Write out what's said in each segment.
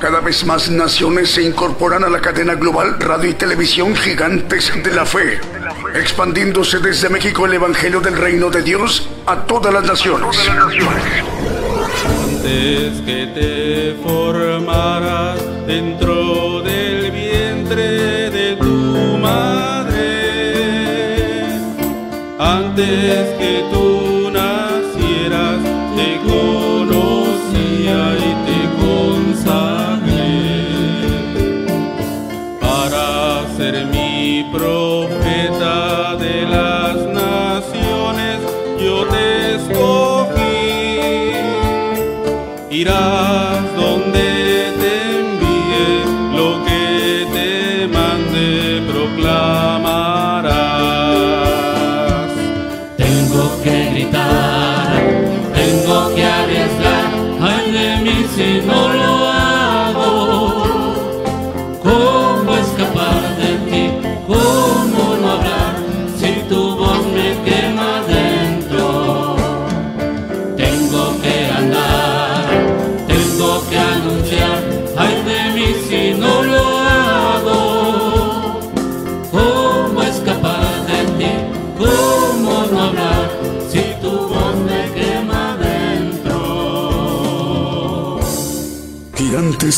Cada vez más naciones se incorporan a la cadena global radio y televisión gigantes de la fe, expandiéndose desde México el Evangelio del Reino de Dios a todas las naciones. Antes que te formaras dentro del vientre de tu madre, antes que tú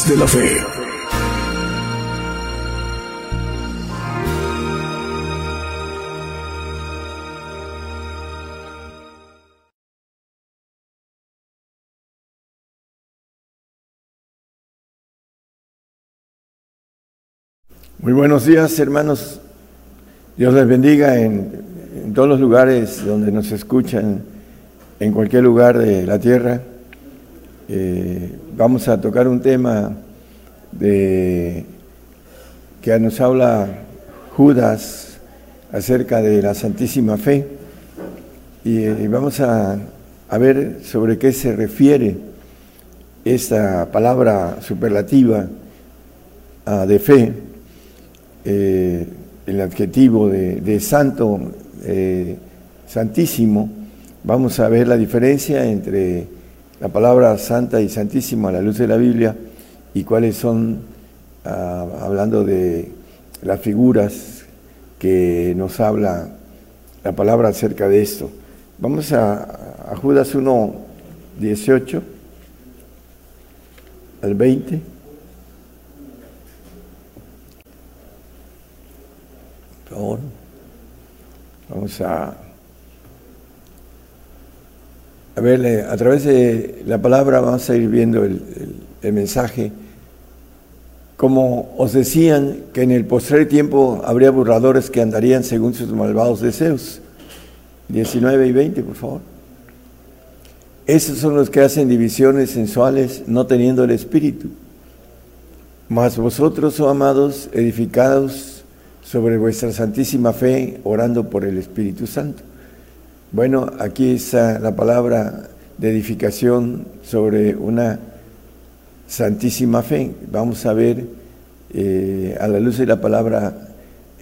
de la fe. Muy buenos días, hermanos. Dios les bendiga en, en todos los lugares donde nos escuchan, en cualquier lugar de la tierra. Eh, vamos a tocar un tema de, que nos habla Judas acerca de la Santísima Fe. Y, vamos a, ver sobre qué se refiere esta palabra superlativa ah, de fe eh, el adjetivo de, de santo, eh, santísimo, vamos a ver la diferencia entre la palabra santa y santísimo a la luz de la Biblia y cuáles son, ah, hablando de las figuras que nos habla la palabra acerca de esto. Vamos a, a Judas 1, 18 al 20. Por favor. Vamos a, a ver, eh, a través de la palabra vamos a ir viendo el, mensaje. Como os decían que en el postrer tiempo habría burladores que andarían según sus malvados deseos. 19 y 20, por favor. Esos son los que hacen divisiones sensuales no teniendo el espíritu. Mas vosotros, oh amados, edificados sobre vuestra santísima fe, orando por el Espíritu Santo. Bueno, aquí está la palabra de edificación sobre una santísima fe. Vamos a ver eh, a la luz de la palabra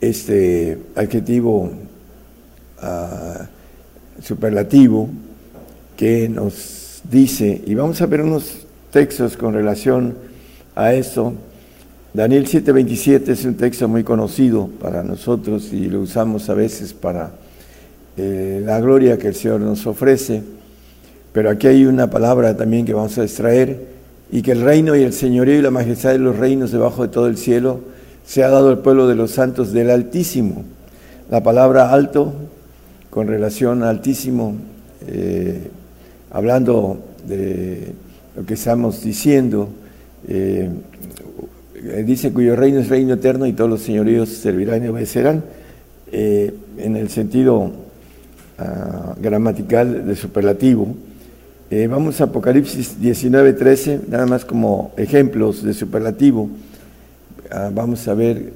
este adjetivo ah, superlativo que nos dice, y vamos a ver unos textos con relación a esto. Daniel 7:27 es un texto muy conocido para nosotros y lo usamos a veces para eh, la gloria que el Señor nos ofrece, pero aquí hay una palabra también que vamos a extraer, y que el reino y el señorío y la majestad de los reinos debajo de todo el cielo se ha dado al pueblo de los santos del Altísimo. La palabra alto, con relación a Altísimo, eh, hablando de lo que estamos diciendo, eh, dice cuyo reino es reino eterno y todos los señoríos servirán y obedecerán, en el sentido ah, gramatical de superlativo. Eh, vamos a Apocalipsis 19, 13, nada más como ejemplos de superlativo. Ah, vamos a ver,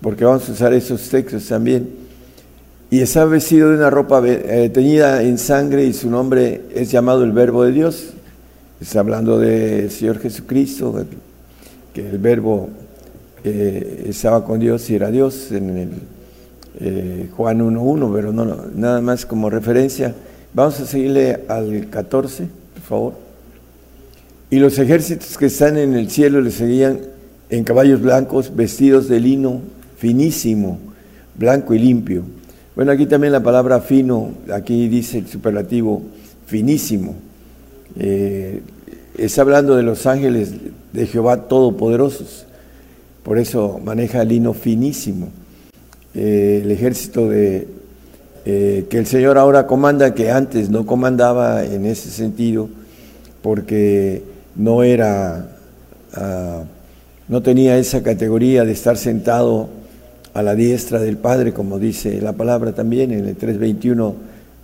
porque vamos a usar esos textos también. Y está vestido de una ropa eh, teñida en sangre y su nombre es llamado el Verbo de Dios. Está hablando del Señor Jesucristo, que el Verbo eh, estaba con Dios y era Dios en el eh, Juan 1.1, pero no, nada más como referencia. Vamos a seguirle al 14, por favor. Y los ejércitos que están en el cielo le seguían en caballos blancos, vestidos de lino finísimo, blanco y limpio. Bueno, aquí también la palabra fino, aquí dice el superlativo finísimo. Eh, está hablando de los ángeles de Jehová todopoderosos. Por eso maneja lino finísimo. Eh, el ejército de, eh, que el Señor ahora comanda, que antes no comandaba en ese sentido, porque no era, ah, no tenía esa categoría de estar sentado a la diestra del Padre, como dice la palabra también en el 3.21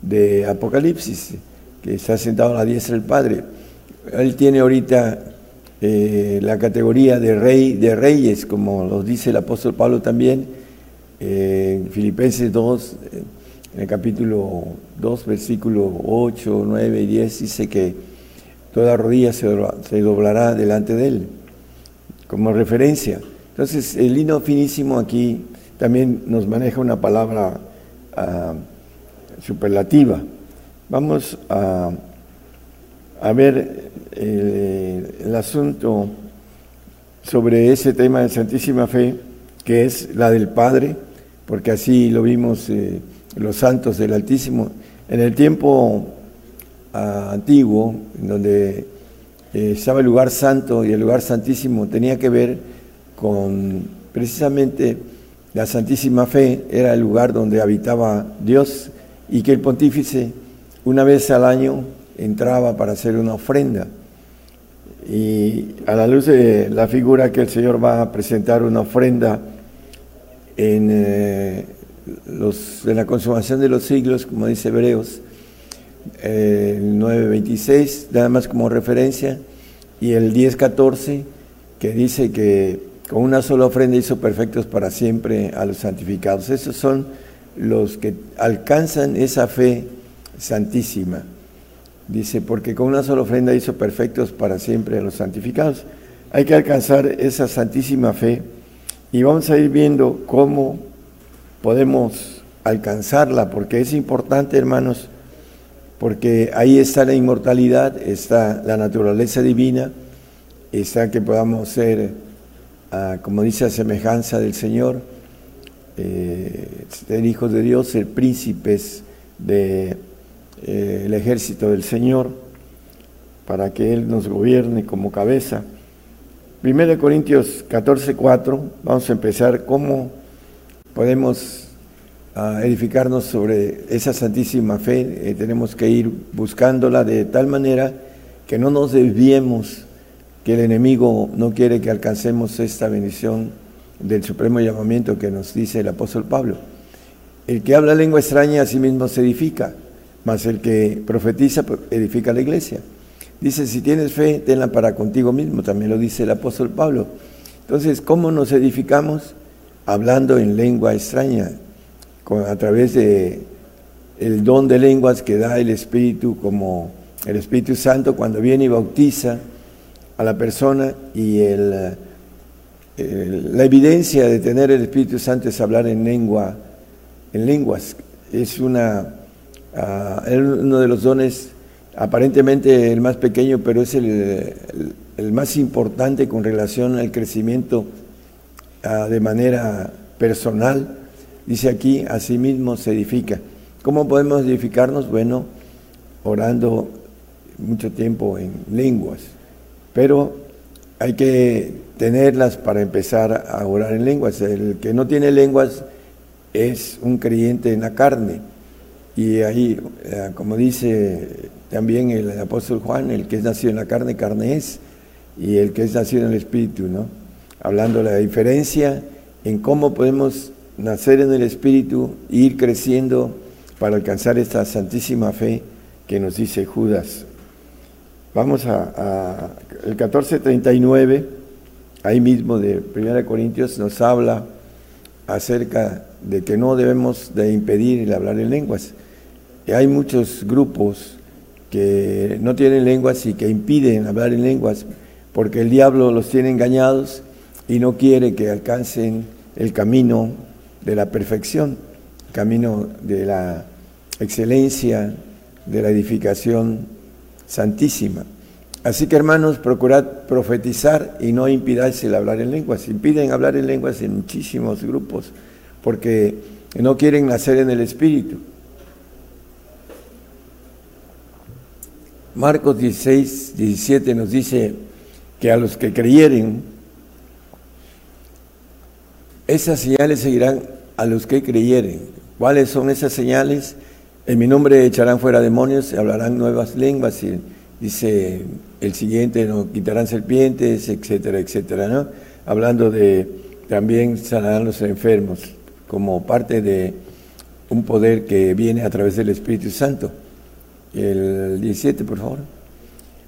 de Apocalipsis, que está sentado a la diestra del Padre. Él tiene ahorita eh, la categoría de rey de reyes, como lo dice el apóstol Pablo también, en Filipenses 2, en el capítulo 2, versículo 8, 9 y 10, dice que toda rodilla se, doblará delante de él, como referencia. Entonces, el lino finísimo aquí también nos maneja una palabra ah, superlativa. Vamos a, a ver el, asunto sobre ese tema de Santísima Fe, que es la del Padre, porque así lo vimos eh, los santos del Altísimo. En el tiempo ah, antiguo, en donde eh, estaba el lugar santo y el lugar santísimo, tenía que ver con precisamente la Santísima Fe, era el lugar donde habitaba Dios y que el pontífice una vez al año entraba para hacer una ofrenda. Y a la luz de la figura que el Señor va a presentar una ofrenda en, eh, los, la consumación de los siglos, como dice Hebreos, eh, el 9.26, nada más como referencia, y el 10.14, que dice que con una sola ofrenda hizo perfectos para siempre a los santificados. Esos son los que alcanzan esa fe santísima. Dice, porque con una sola ofrenda hizo perfectos para siempre a los santificados. Hay que alcanzar esa santísima fe y vamos a ir viendo cómo podemos alcanzarla, porque es importante, hermanos, porque ahí está la inmortalidad, está la naturaleza divina, está que podamos ser, ah, como dice, a semejanza del Señor, eh, ser hijos de Dios, ser príncipes de eh, ejército del Señor para que Él nos gobierne como cabeza. 1 Corintios 14, 4, vamos a empezar cómo podemos ah, edificarnos sobre esa santísima fe. Eh, tenemos que ir buscándola de tal manera que no nos desviemos, que el enemigo no quiere que alcancemos esta bendición del supremo llamamiento que nos dice el apóstol Pablo. El que habla lengua extraña a sí mismo se edifica mas el que profetiza edifica la iglesia. Dice, si tienes fe, tenla para contigo mismo, también lo dice el apóstol Pablo. Entonces, ¿cómo nos edificamos? Hablando en lengua extraña, a través de el don de lenguas que da el Espíritu, como el Espíritu Santo cuando viene y bautiza a la persona y el, la evidencia de tener el Espíritu Santo es hablar en lengua, en lenguas. Es una Ah, uno de los dones, aparentemente el más pequeño, pero es el, más importante con relación al crecimiento ah, de manera personal. Dice aquí, mismo se edifica. ¿Cómo podemos edificarnos? Bueno, orando mucho tiempo en lenguas, pero hay que tenerlas para empezar a orar en lenguas. El que no tiene lenguas es un creyente en la carne y ahí, eh, como dice también el apóstol Juan, el que es nacido en la carne, carne es, y el que es nacido en el Espíritu, ¿no? Hablando de la diferencia en cómo podemos nacer en el Espíritu e ir creciendo para alcanzar esta santísima fe que nos dice Judas. Vamos a, a el 1439, ahí mismo de 1 Corintios, nos habla acerca de que no debemos de impedir el hablar en lenguas hay muchos grupos que no tienen lenguas y que impiden hablar en lenguas porque el diablo los tiene engañados y no quiere que alcancen el camino de la perfección, el camino de la excelencia, de la edificación santísima. Así que hermanos, procurad profetizar y no impidáis el hablar en lenguas. Impiden hablar en lenguas en muchísimos grupos porque no quieren nacer en el Espíritu. Marcos 16, 17 nos dice que a los que creyeren, esas señales seguirán a los que creyeren. ¿Cuáles son esas señales? En mi nombre echarán fuera demonios, hablarán nuevas lenguas y dice el siguiente, no quitarán serpientes, etcétera, etcétera. Hablando de también sanarán los enfermos como parte de un poder que viene a través del Espíritu Santo. El 17, por favor.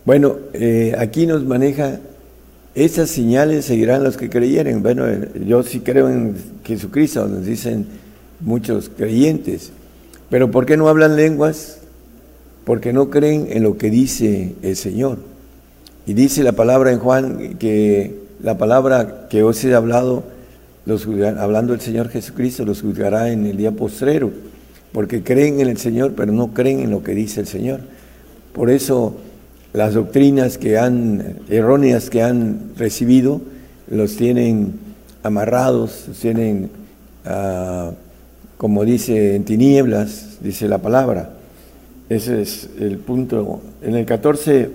Bueno, eh, aquí nos maneja, esas señales seguirán los que creyeren. Bueno, yo sí creo en Jesucristo, nos dicen muchos creyentes. Pero ¿por qué no hablan lenguas? porque no creen en lo que dice el Señor. Y dice la palabra en Juan que la palabra que os he hablado, los hablando el Señor Jesucristo, los juzgará en el día postrero, porque creen en el Señor, pero no creen en lo que dice el Señor. Por eso las doctrinas que han, erróneas que han recibido, los tienen amarrados, los tienen, ah, como dice, en tinieblas, dice la palabra. Ese es el punto. En el 14,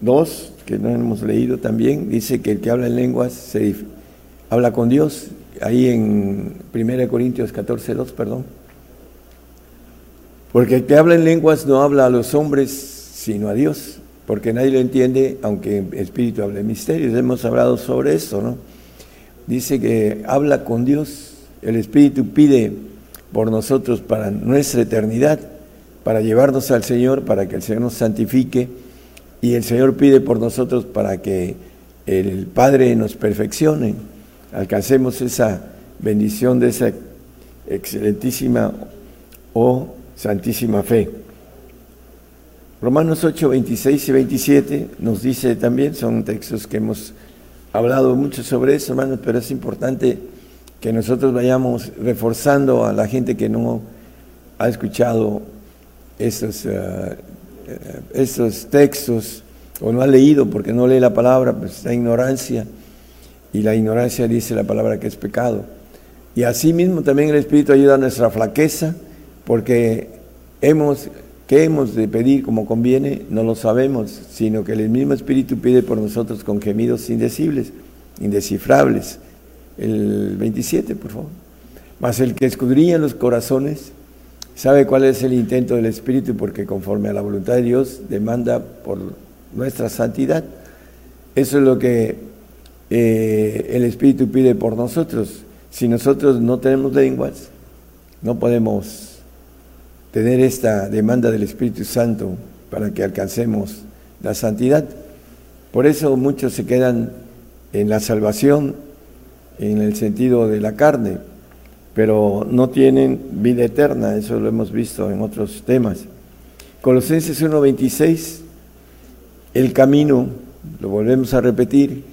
2, que no hemos leído también, dice que el que habla en lenguas se habla con Dios. Ahí en 1 Corintios 14, 2, perdón. Porque el que habla en lenguas no habla a los hombres, sino a Dios, porque nadie lo entiende, aunque el Espíritu hable misterios. Hemos hablado sobre eso, ¿no? Dice que habla con Dios, el Espíritu pide por nosotros para nuestra eternidad para llevarnos al Señor, para que el Señor nos santifique, y el Señor pide por nosotros para que el Padre nos perfeccione, alcancemos esa bendición de esa excelentísima o santísima fe. Romanos 8, 26 y 27 nos dice también, son textos que hemos hablado mucho sobre eso, hermanos, pero es importante que nosotros vayamos reforzando a la gente que no ha escuchado esos, eh, esos textos o no ha leído porque no lee la palabra, pues está ignorancia y la ignorancia dice la palabra que es pecado. Y así mismo también el Espíritu ayuda a nuestra flaqueza porque hemos, ¿qué hemos de pedir como conviene? No lo sabemos, sino que el mismo Espíritu pide por nosotros con gemidos indecibles, indescifrables. El 27, por favor. Mas el que escudriña los corazones sabe cuál es el intento del Espíritu porque conforme a la voluntad de Dios demanda por nuestra santidad. Eso es lo que eh, el Espíritu pide por nosotros. Si nosotros no tenemos lenguas, no podemos tener esta demanda del Espíritu Santo para que alcancemos la santidad. Por eso muchos se quedan en la salvación en el sentido de la carne, pero no tienen vida eterna, eso lo hemos visto en otros temas. Colosenses 1.26, el camino, lo volvemos a repetir,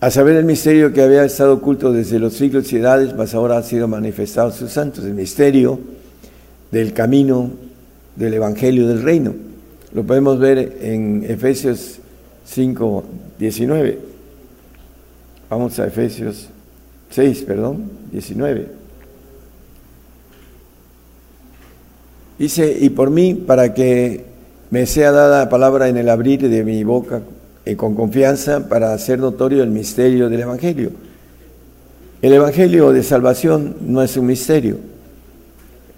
a saber el misterio que había estado oculto desde los siglos y edades, mas ahora ha sido manifestado a sus santos, el misterio del camino del Evangelio del Reino. Lo podemos ver en Efesios 5.19. Vamos a Efesios 6, perdón, 19. Dice, y por mí, para que me sea dada palabra en el abrir de mi boca eh, con confianza para hacer notorio el misterio del Evangelio. El Evangelio de salvación no es un misterio,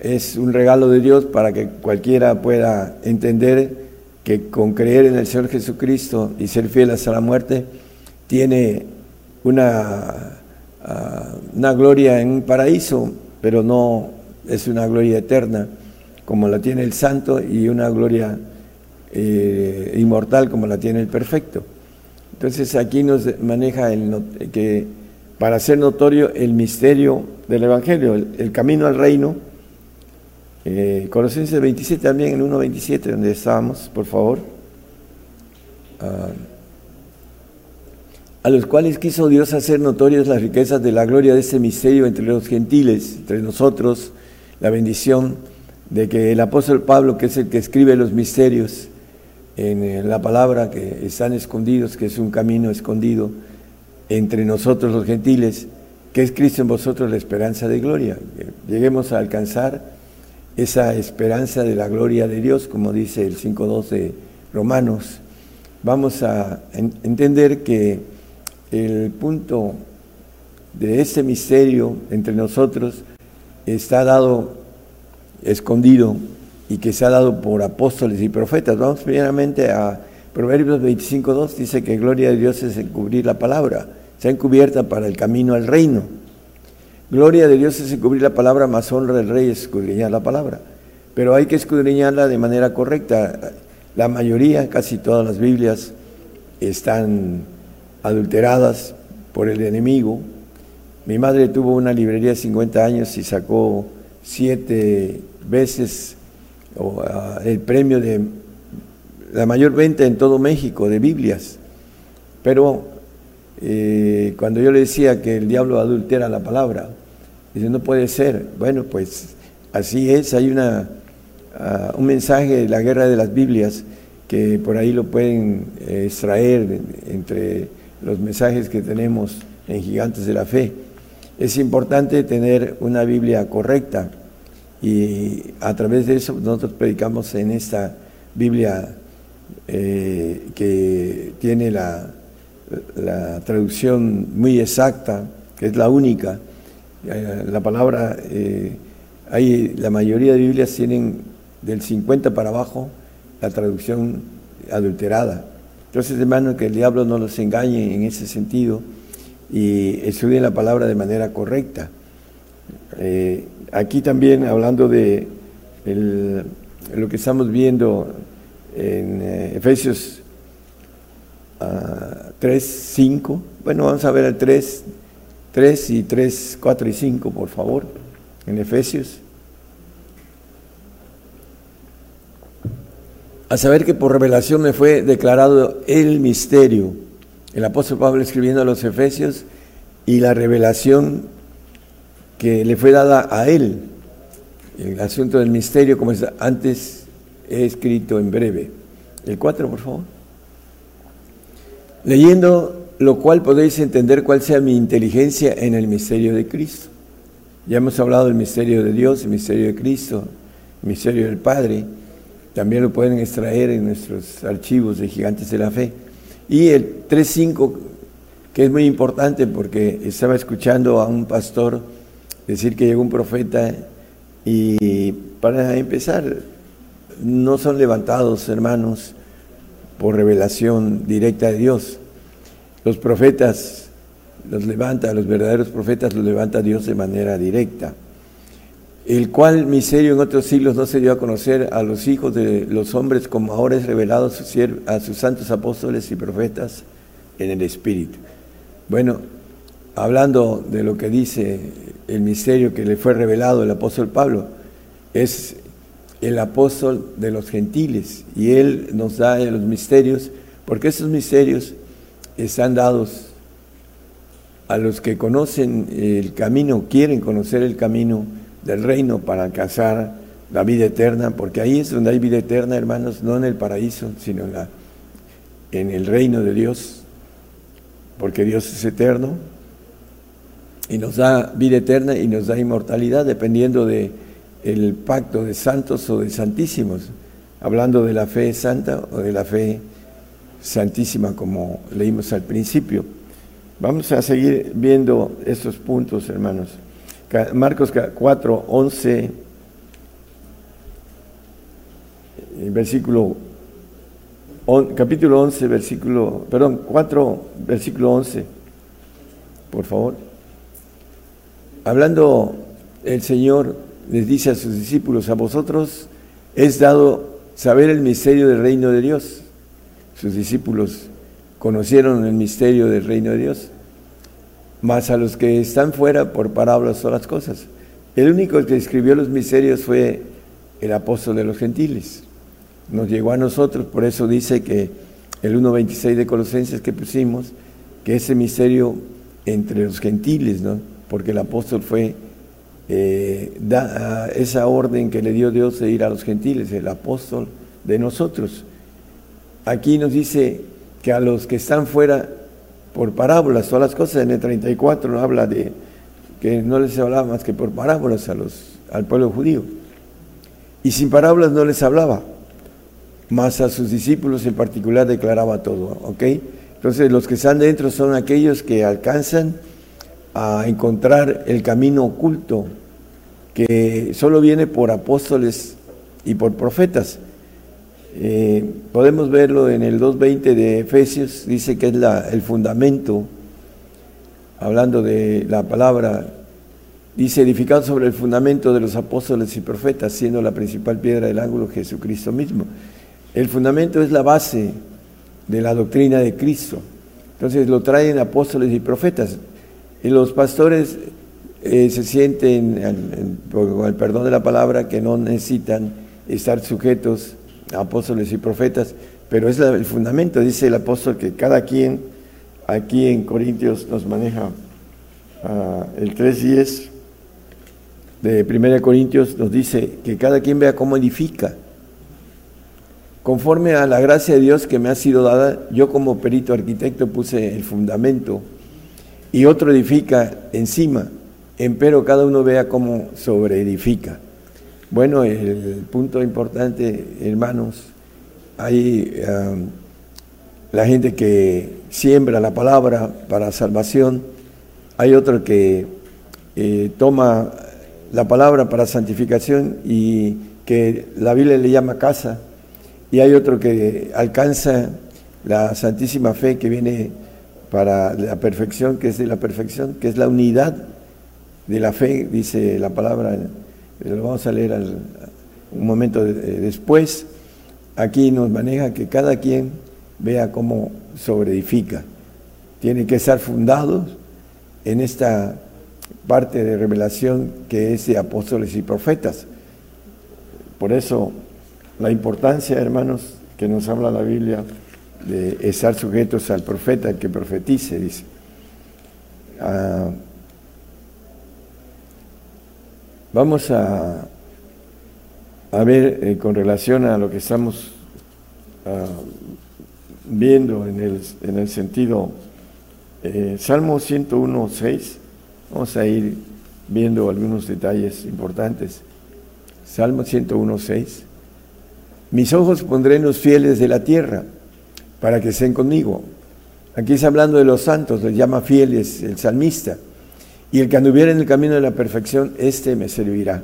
es un regalo de Dios para que cualquiera pueda entender que con creer en el Señor Jesucristo y ser fiel hasta la muerte, tiene una una gloria en un paraíso, pero no es una gloria eterna como la tiene el santo y una gloria eh, inmortal como la tiene el perfecto. Entonces aquí nos maneja que para hacer notorio el misterio del Evangelio, el, camino al reino. Eh, Colosenses 27 también, en 1.27, donde estábamos, por favor. Ah, a los cuales quiso Dios hacer notorias las riquezas de la gloria de este misterio entre los gentiles, entre nosotros, la bendición de que el apóstol Pablo, que es el que escribe los misterios, en eh, la palabra que están escondidos, que es un camino escondido entre nosotros los gentiles, que es Cristo en vosotros la esperanza de gloria. Lleguemos a alcanzar esa esperanza de la gloria de Dios, como dice el 5.2 de Romanos. Vamos a entender que el punto de ese misterio entre nosotros está dado escondido y que se ha dado por apóstoles y profetas. Vamos primeramente a Proverbios 25.2, dice que gloria de Dios es encubrir la palabra, sea encubierta para el camino al reino. Gloria de Dios es encubrir la palabra, más honra del rey es escudriñar la palabra. Pero hay que escudriñarla de manera correcta. La mayoría, casi todas las Biblias, están adulteradas por el enemigo. Mi madre tuvo una librería de 50 años y sacó siete veces ah, el premio de la mayor venta en todo México de Biblias. Pero eh, cuando yo le decía que el diablo adultera la palabra, dice, no puede ser. Bueno, pues así es, hay una, ah, un mensaje de la guerra de las Biblias que por ahí lo pueden eh, extraer entre los mensajes que tenemos en Gigantes de la Fe. Es importante tener una Biblia correcta y a través de eso nosotros predicamos en esta Biblia eh, que tiene la, la, traducción muy exacta, que es la única. Eh, la palabra, hay, la mayoría de Biblias tienen del 50 para abajo la traducción adulterada. Entonces, hermano, que el diablo no los engañe en ese sentido y estudien la palabra de manera correcta. Eh, aquí también, hablando de lo que estamos viendo en eh, Efesios 3, ah, 5, bueno, vamos a ver el 3, 3 y 3, 4 y 5, por favor, en Efesios. a saber que por revelación me fue declarado el misterio. El apóstol Pablo escribiendo a los Efesios y la revelación que le fue dada a él. El asunto del misterio, como antes he escrito en breve. El 4, por favor. Leyendo lo cual podéis entender cuál sea mi inteligencia en el misterio de Cristo. Ya hemos hablado del misterio de Dios, el misterio de Cristo, el misterio del Padre también lo pueden extraer en nuestros archivos de Gigantes de la Fe. Y el 3.5, que es muy importante porque estaba escuchando a un pastor decir que llegó un profeta y para empezar, no son levantados, hermanos, por revelación directa de Dios. Los profetas los levanta, los verdaderos profetas los levanta Dios de manera directa el cual misterio en otros siglos no se dio a conocer a los hijos de los hombres como ahora es revelado a sus, santos apóstoles y profetas en el Espíritu. Bueno, hablando de lo que dice el misterio que le fue revelado el apóstol Pablo, es el apóstol de los gentiles y él nos da los misterios, porque esos misterios están dados. A los que conocen el camino, quieren conocer el camino del reino para alcanzar la vida eterna, porque ahí es donde hay vida eterna, hermanos, no en el paraíso, sino en, la, en el reino de Dios, porque Dios es eterno y nos da vida eterna y nos da inmortalidad dependiendo de el pacto de santos o de santísimos, hablando de la fe santa o de la fe santísima como leímos al principio. Vamos a seguir viendo estos puntos, hermanos. Marcos 4, 11, versículo, capítulo 11, versículo, perdón, 4, versículo 11, por favor. Hablando el Señor les dice a sus discípulos, a vosotros es dado saber el misterio del reino de Dios. Sus discípulos conocieron el misterio del reino de Dios más a los que están fuera por parábolas son las cosas. El único que escribió los misterios fue el apóstol de los gentiles. Nos llegó a nosotros, por eso dice que el 1.26 de Colosenses que pusimos, que ese misterio entre los gentiles, ¿no? porque el apóstol fue eh, da, esa orden que le dio Dios de ir a los gentiles, el apóstol de nosotros. Aquí nos dice que a los que están fuera por parábolas, todas las cosas, en el 34 no habla de que no les hablaba más que por parábolas a los, al pueblo judío. Y sin parábolas no les hablaba, más a sus discípulos en particular declaraba todo, ¿ok? Entonces los que están dentro son aquellos que alcanzan a encontrar el camino oculto que solo viene por apóstoles y por profetas. Eh, podemos verlo en el 2.20 de Efesios, dice que es el fundamento, hablando de la palabra, dice edificado sobre el fundamento de los apóstoles y profetas, siendo la principal piedra del ángulo Jesucristo mismo. El fundamento es la base de la doctrina de Cristo. Entonces lo traen apóstoles y profetas. Y los pastores eh, se sienten, con el perdón de la palabra, que no necesitan estar sujetos apóstoles y profetas, pero es el fundamento, dice el apóstol, que cada quien aquí en Corintios nos maneja ah, el 3.10 de 1 Corintios, nos dice que cada quien vea cómo edifica. Conforme a la gracia de Dios que me ha sido dada, yo como perito arquitecto puse el fundamento y otro edifica encima, empero cada uno vea cómo sobreedifica. Bueno, el punto importante, hermanos, hay um, la gente que siembra la palabra para salvación, hay otro que eh, toma la palabra para santificación y que la Biblia le llama casa, y hay otro que alcanza la santísima fe que viene para la perfección, que es de la perfección, que es la unidad de la fe, dice la palabra, lo vamos a leer un momento después. Aquí nos maneja que cada quien vea cómo sobreedifica. Tiene que estar fundados en esta parte de revelación que es de apóstoles y profetas. Por eso la importancia, hermanos, que nos habla la Biblia de estar sujetos al profeta, que profetice, dice. Ah, vamos a, a ver eh, con relación a lo que estamos ah, viendo en el, en el sentido eh, Salmo 101, 6. Vamos a ir viendo algunos detalles importantes. Salmo 101, 6. Mis ojos pondré en los fieles de la tierra para que estén conmigo. Aquí está hablando de los santos, les llama fieles el salmista. Y el que anduviera en el camino de la perfección, este me servirá.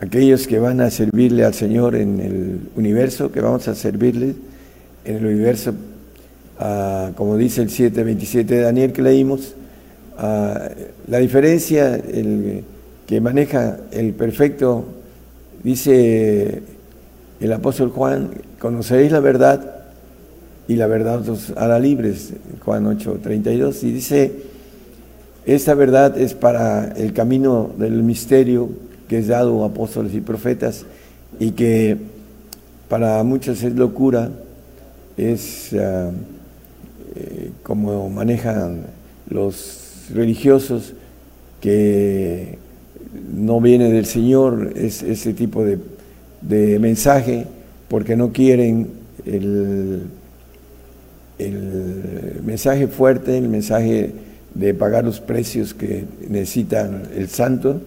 Aquellos que van a servirle al Señor en el universo, que vamos a servirle en el universo, ah, como dice el 7.27 de Daniel que leímos, ah, la diferencia el, que maneja el perfecto, dice el apóstol Juan, conoceréis la verdad y la verdad os hará libres, Juan 8, 32, y dice, esta verdad es para el camino del misterio que es dado a apóstoles y profetas y que para muchos es locura, es ah, eh, como manejan los religiosos que no viene del Señor, es ese tipo de, de mensaje porque no quieren el el mensaje fuerte, el mensaje de pagar los precios que necesitan el santo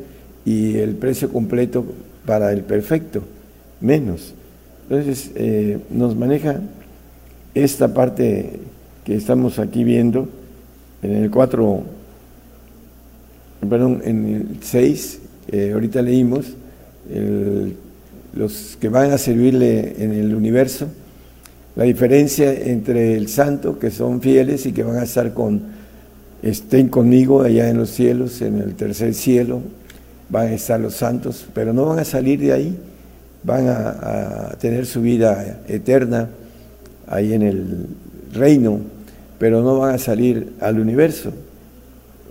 y el precio completo para el perfecto, menos. Entonces eh, nos maneja esta parte que estamos aquí viendo en el 4, perdón, en el 6, ahorita leímos, los que van a servirle en el universo, la diferencia entre el santo, que son fieles y que van a estar con, estén conmigo allá en los cielos, en el tercer cielo, van a estar los santos, pero no van a salir de ahí, van a, tener su vida eterna ahí en el reino, pero no van a salir al universo.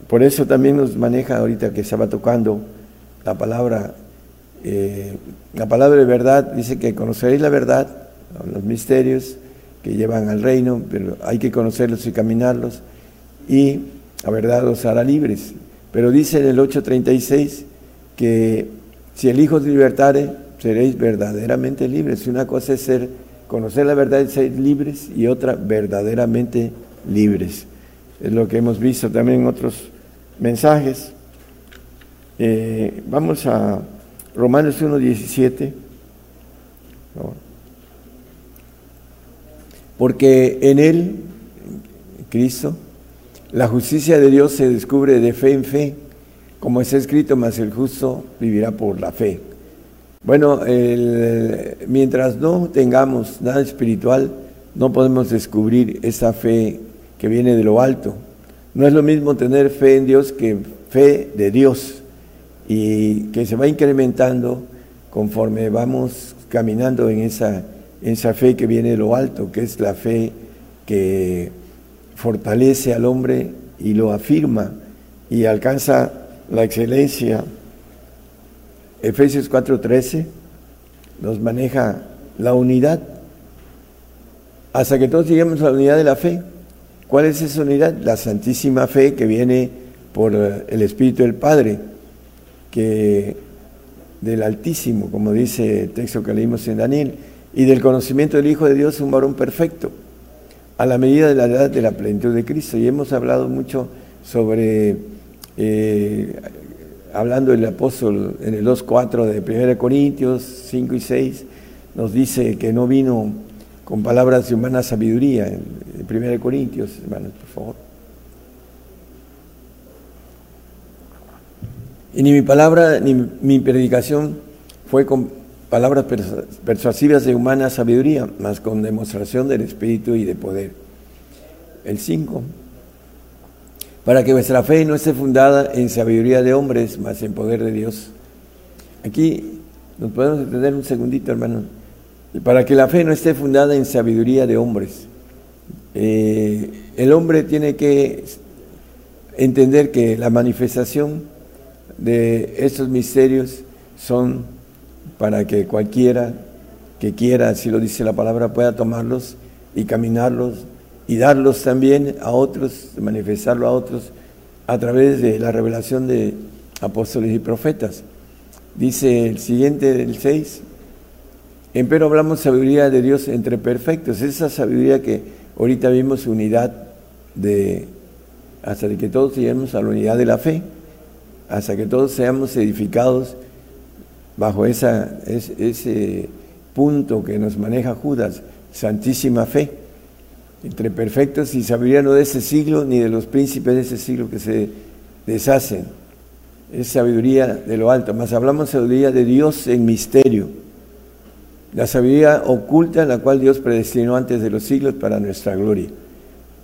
Por eso también nos maneja ahorita que estaba tocando la palabra, eh, la palabra de verdad, dice que conoceréis la verdad los misterios que llevan al reino, pero hay que conocerlos y caminarlos, y la verdad los hará libres. Pero dice en el 8.36 que si el Hijo os libertare, seréis verdaderamente libres. Una cosa es ser conocer la verdad es ser libres y otra verdaderamente libres. Es lo que hemos visto también en otros mensajes. Eh, vamos a Romanos 1.17. Porque en Él, Cristo, la justicia de Dios se descubre de fe en fe, como está escrito, mas el justo vivirá por la fe. Bueno, mientras no tengamos nada espiritual, no podemos descubrir esa fe que viene de lo alto. No es lo mismo tener fe en Dios que fe de Dios y que se va incrementando conforme vamos caminando en esa, esa fe que viene de lo alto, que es la fe que fortalece al hombre y lo afirma y alcanza la excelencia. Efesios 4:13 nos maneja la unidad hasta que todos lleguemos a la unidad de la fe. ¿Cuál es esa unidad? La santísima fe que viene por el Espíritu del Padre, que del Altísimo, como dice el texto que leímos en Daniel, y del conocimiento del Hijo de Dios, un varón perfecto, a la medida de la edad de la plenitud de Cristo. Y hemos hablado mucho sobre, eh, hablando del apóstol en el 2.4 de 1 Corintios 5 y 6, nos dice que no vino con palabras de humana sabiduría, en 1 Corintios, hermanos, por favor. Y ni mi palabra ni mi predicación fue con palabras persuasivas de humana sabiduría, más con demostración del Espíritu y de poder. El 5. Para que vuestra fe no esté fundada en sabiduría de hombres, más en poder de Dios. Aquí nos podemos entender un segundito, hermano. Para que la fe no esté fundada en sabiduría de hombres. Eh, el hombre tiene que entender que la manifestación de estos misterios son para que cualquiera que quiera, así lo dice la palabra, pueda tomarlos y caminarlos y darlos también a otros, manifestarlo a otros a través de la revelación de apóstoles y profetas. Dice el siguiente del 6, pero hablamos sabiduría de Dios entre perfectos, esa sabiduría que ahorita vimos unidad de, hasta que todos lleguemos a la unidad de la fe, hasta que todos seamos edificados bajo ese punto que nos maneja Judas, santísima fe, entre perfectos y sabiduría no de ese siglo ni de los príncipes de ese siglo que se deshacen. Es sabiduría de lo alto, más hablamos sabiduría de Dios en misterio, la sabiduría oculta en la cual Dios predestinó antes de los siglos para nuestra gloria.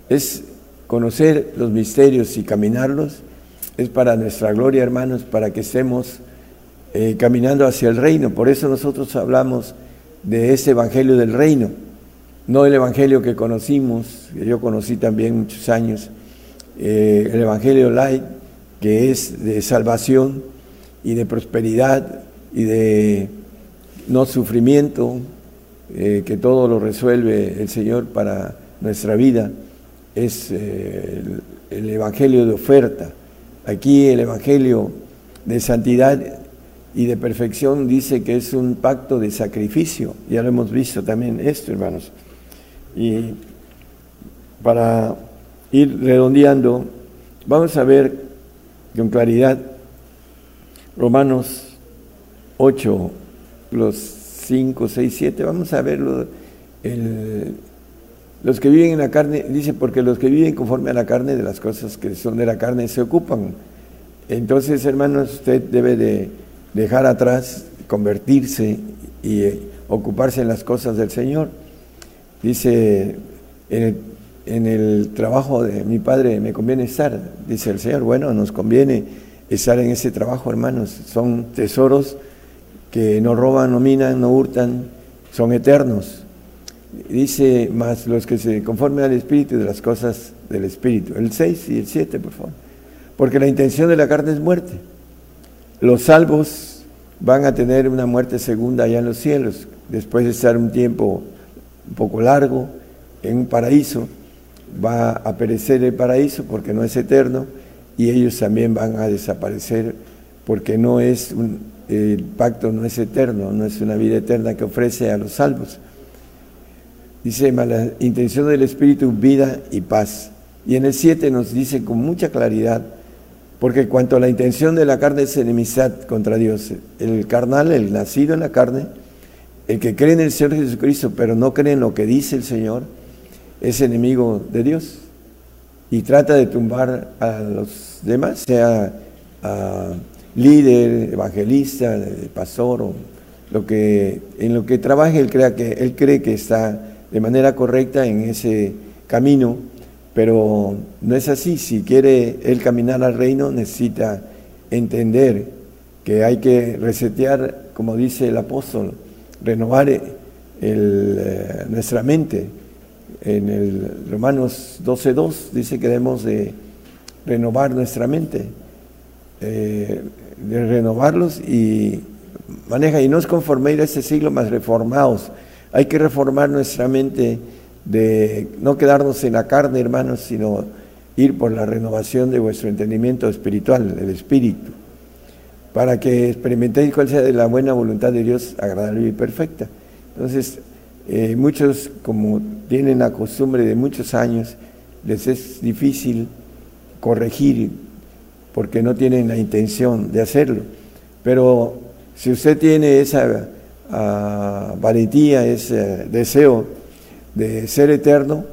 Es conocer los misterios y caminarlos, es para nuestra gloria, hermanos, para que estemos eh, caminando hacia el reino. Por eso nosotros hablamos de ese evangelio del reino, no el evangelio que conocimos, que yo conocí también muchos años, eh, el evangelio light, que es de salvación y de prosperidad y de no sufrimiento, eh, que todo lo resuelve el Señor para nuestra vida, es el, el evangelio de oferta. Aquí el evangelio de santidad y de perfección dice que es un pacto de sacrificio. Ya lo hemos visto también esto, hermanos. Y para ir redondeando, vamos a ver con claridad Romanos 8, los 5, 6, 7. Vamos a verlo. los que viven en la carne, dice, porque los que viven conforme a la carne, de las cosas que son de la carne, se ocupan. Entonces, hermanos, usted debe de dejar atrás, convertirse y eh, ocuparse en las cosas del Señor. Dice, en el, trabajo de mi padre me conviene estar, dice el Señor, bueno, nos conviene estar en ese trabajo, hermanos, son tesoros que no roban, no minan, no hurtan, son eternos. Dice, más los que se conformen al Espíritu de las cosas del Espíritu. El 6 y el 7, por favor. Porque la intención de la carne es muerte los salvos van a tener una muerte segunda allá en los cielos, después de estar un tiempo un poco largo en un paraíso, va a perecer el paraíso porque no es eterno y ellos también van a desaparecer porque no es un, el pacto no es eterno, no es una vida eterna que ofrece a los salvos. Dice, la intención del Espíritu, vida y paz. Y en el 7 nos dice con mucha claridad, porque cuanto a la intención de la carne es enemistad contra Dios, el carnal, el nacido en la carne, el que cree en el Señor Jesucristo, pero no cree en lo que dice el Señor, es enemigo de Dios. Y trata de tumbar a los demás, sea líder, evangelista, pastor o lo que en lo que trabaje él que él cree que está de manera correcta en ese camino, pero no es así. Si quiere él caminar al reino, necesita entender que hay que resetear, como dice el apóstol, renovar eh, nuestra mente. En el Romanos 12.2 dice que debemos de renovar nuestra mente, eh, de renovarlos y maneja, y no es conforme a este siglo, más reformados. Hay que reformar nuestra mente de no quedarnos en la carne, hermanos, sino ir por la renovación de vuestro entendimiento espiritual, el espíritu, para que experimentéis cuál sea la buena voluntad de Dios, agradable y perfecta. Entonces, eh, muchos, como tienen la costumbre de muchos años, les es difícil corregir porque no tienen la intención de hacerlo. Pero si usted tiene esa uh, valentía, ese deseo de ser eterno,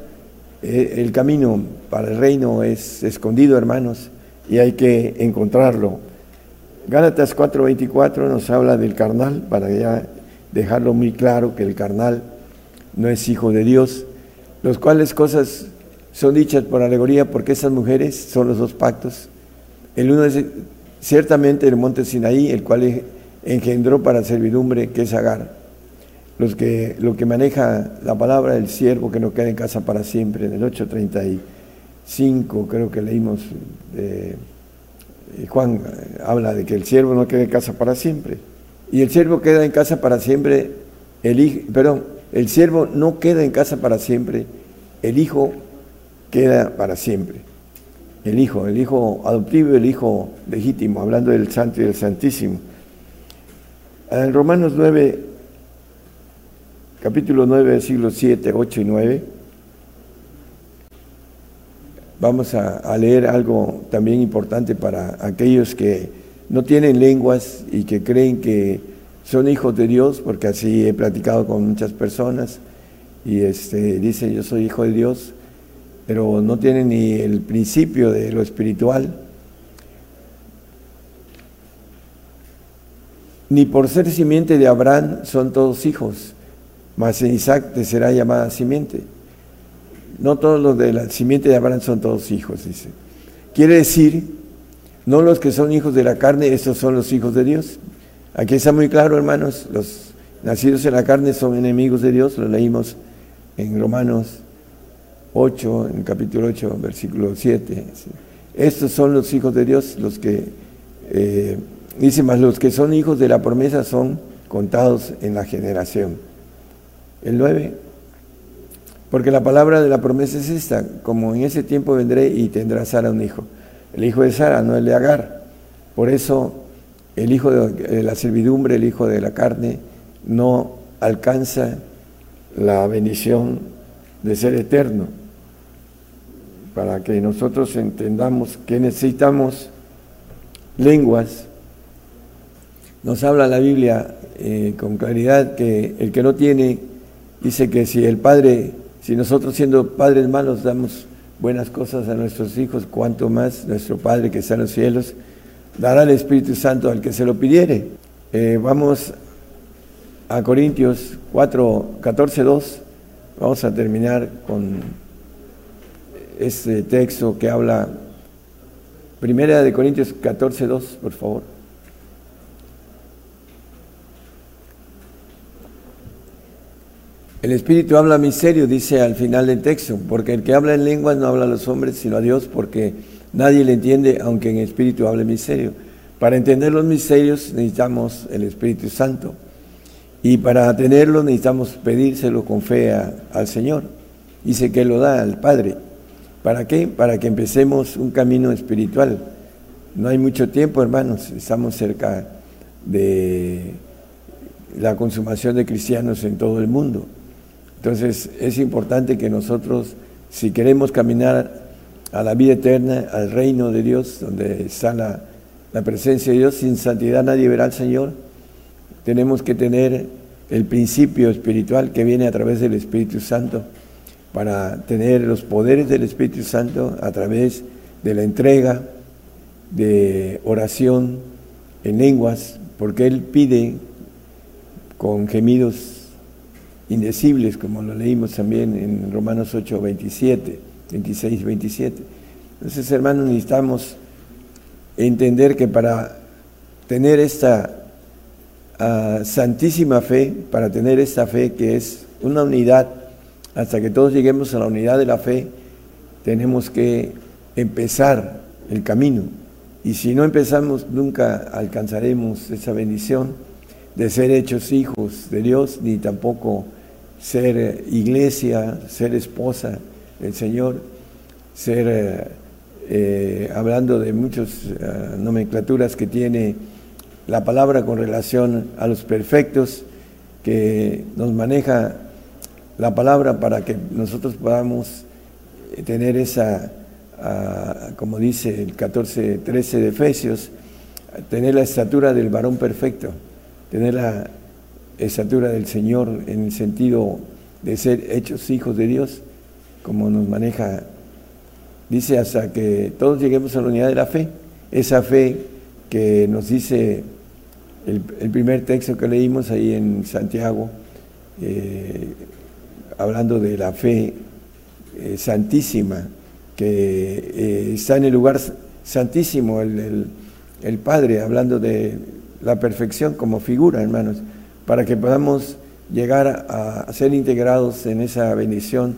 eh, el camino para el reino es escondido, hermanos, y hay que encontrarlo. Gálatas 4:24 nos habla del carnal, para ya dejarlo muy claro que el carnal no es hijo de Dios, los cuales cosas son dichas por alegoría porque esas mujeres son los dos pactos. El uno es ciertamente el monte Sinaí, el cual engendró para servidumbre, que es Agar. Los que, lo que maneja la palabra del siervo que no queda en casa para siempre, en el 835 creo que leímos, eh, Juan eh, habla de que el siervo no queda en casa para siempre. Y el siervo queda en casa para siempre, el hijo, perdón, el siervo no queda en casa para siempre, el hijo queda para siempre. El hijo, el hijo adoptivo el hijo legítimo, hablando del santo y del santísimo. En Romanos 9, capítulo 9, siglos 7, 8 y 9, vamos a, a, leer algo también importante para aquellos que no tienen lenguas y que creen que son hijos de Dios, porque así he platicado con muchas personas y este, dicen yo soy hijo de Dios, pero no tienen ni el principio de lo espiritual. Ni por ser simiente de Abraham son todos hijos, mas en Isaac te será llamada simiente. No todos los de la simiente de Abraham son todos hijos, dice. Quiere decir, no los que son hijos de la carne, estos son los hijos de Dios. Aquí está muy claro, hermanos, los nacidos en la carne son enemigos de Dios, lo leímos en Romanos 8, en capítulo 8, versículo 7. Estos son los hijos de Dios, los que eh, Dice, más los que son hijos de la promesa son contados en la generación. El 9. Porque la palabra de la promesa es esta, como en ese tiempo vendré y tendrá Sara un hijo. El hijo de Sara, no el de Agar. Por eso el hijo de la servidumbre, el hijo de la carne, no alcanza la bendición de ser eterno. Para que nosotros entendamos que necesitamos lenguas nos habla la Biblia eh, con claridad que el que no tiene, dice que si el Padre, si nosotros siendo padres malos damos buenas cosas a nuestros hijos, cuanto más nuestro Padre que está en los cielos dará el Espíritu Santo al que se lo pidiere. Eh, vamos a Corintios 4, 14, 2. Vamos a terminar con este texto que habla, primera de Corintios 14, 2, por favor. El Espíritu habla misterio, dice al final del texto, porque el que habla en lenguas no habla a los hombres, sino a Dios, porque nadie le entiende, aunque en espíritu hable misterio. Para entender los misterios necesitamos el Espíritu Santo. Y para tenerlo necesitamos pedírselo con fe al Señor. Dice que lo da al Padre. ¿Para qué? Para que empecemos un camino espiritual. No hay mucho tiempo, hermanos. Estamos cerca de la consumación de cristianos en todo el mundo. Entonces es importante que nosotros, si queremos caminar a la vida eterna, al reino de Dios, donde está la, la presencia de Dios, sin santidad nadie verá al Señor, tenemos que tener el principio espiritual que viene a través del Espíritu Santo para tener los poderes del Espíritu Santo a través de la entrega, de oración en lenguas, porque Él pide con gemidos indecibles, como lo leímos también en Romanos 8, 27, 26, 27. Entonces, hermanos, necesitamos entender que para tener esta ah, santísima fe, para tener esta fe que es una unidad, hasta que todos lleguemos a la unidad de la fe, tenemos que empezar el camino. Y si no empezamos, nunca alcanzaremos esa bendición de ser hechos hijos de Dios, ni tampoco ser eh, iglesia, ser esposa del Señor, ser, eh, eh, hablando de muchas nomenclaturas que tiene la palabra con relación a los perfectos, que nos maneja la palabra para que nosotros podamos tener esa, ah, como dice el 14, 13 de Efesios, tener la estatura del varón perfecto tener la estatura del Señor en el sentido de ser hechos hijos de Dios, como nos maneja, dice hasta que todos lleguemos a la unidad de la fe, esa fe que nos dice el, primer texto que leímos ahí en Santiago, eh, hablando de la fe eh, santísima, que eh, está en el lugar santísimo, el Padre, hablando de la perfección como figura, hermanos, para que podamos llegar a, ser integrados en esa bendición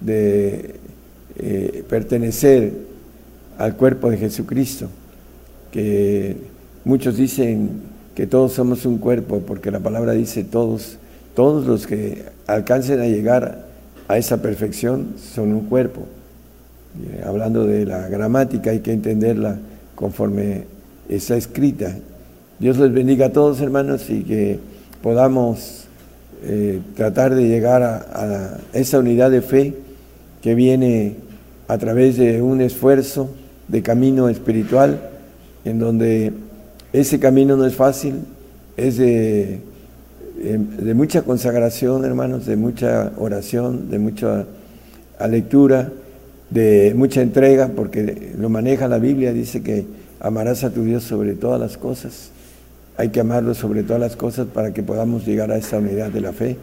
de eh, pertenecer al cuerpo de Jesucristo, que muchos dicen que todos somos un cuerpo, porque la palabra dice todos, todos los que alcancen a llegar a esa perfección son un cuerpo. hablando de la gramática hay que entenderla conforme está escrita Dios les bendiga a todos, hermanos, y que podamos eh, tratar de llegar a, esa unidad de fe que viene a través de un esfuerzo de camino espiritual, en donde ese camino no es fácil, es de, de mucha consagración, hermanos, de mucha oración, de mucha lectura, de mucha entrega, porque lo maneja la Biblia, dice que amarás a tu Dios sobre todas las cosas hay que amarlo sobre todas las cosas para que podamos llegar a esa unidad de la fe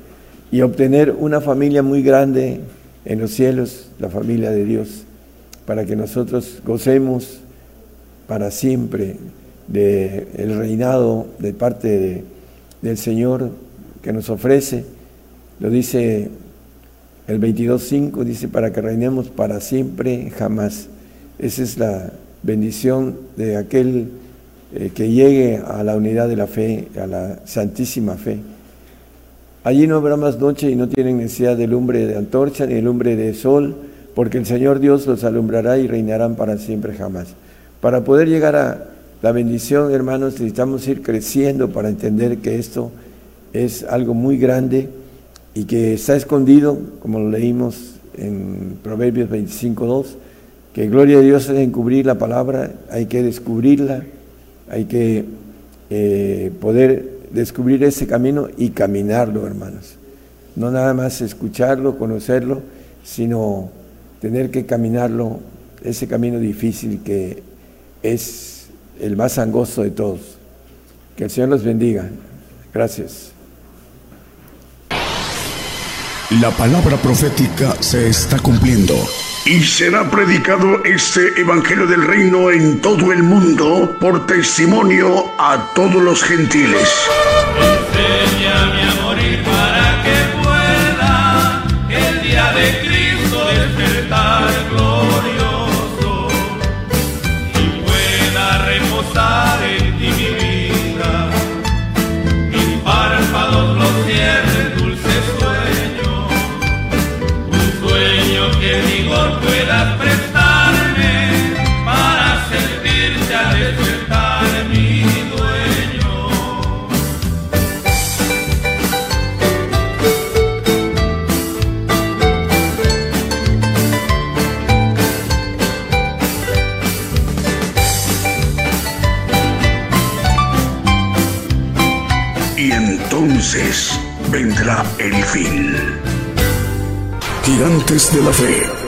y obtener una familia muy grande en los cielos, la familia de Dios, para que nosotros gocemos para siempre del reinado de parte del Señor que nos ofrece. Lo dice el 22.5, dice, para que reinemos para siempre, jamás. Esa es la bendición de aquel eh, que llegue a la unidad de la fe, a la santísima fe. Allí no habrá más noche y no tienen necesidad de lumbre de antorcha ni de lumbre de sol, porque el Señor Dios los alumbrará y reinarán para siempre jamás. Para poder llegar a la bendición, hermanos, necesitamos ir creciendo para entender que esto es algo muy grande y que está escondido, como lo leímos en Proverbios 25.2, que gloria a Dios es encubrir la palabra, hay que descubrirla hay que eh, poder descubrir ese camino y caminarlo, hermanos. No nada más escucharlo, conocerlo, sino tener que caminarlo, ese camino difícil que es el más angosto de todos. Que el Señor los bendiga. Gracias. La palabra profética se está cumpliendo. Y será predicado este Evangelio del Reino en todo el mundo por testimonio a todos los gentiles. Vendrá el fin. Gigantes de la fe